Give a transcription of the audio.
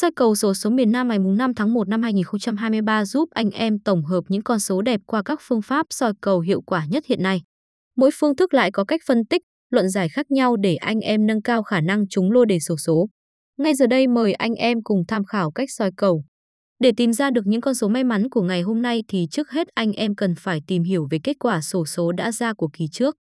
Soi cầu sổ số miền Nam ngày 5 tháng 1 năm 2023 giúp anh em tổng hợp những con số đẹp qua các phương pháp soi cầu hiệu quả nhất hiện nay. Mỗi phương thức lại có cách phân tích, luận giải khác nhau để anh em nâng cao khả năng trúng lô đề sổ số. Ngay giờ đây mời anh em cùng tham khảo cách soi cầu. Để tìm ra được những con số may mắn của ngày hôm nay thì trước hết anh em cần phải tìm hiểu về kết quả sổ số đã ra của kỳ trước.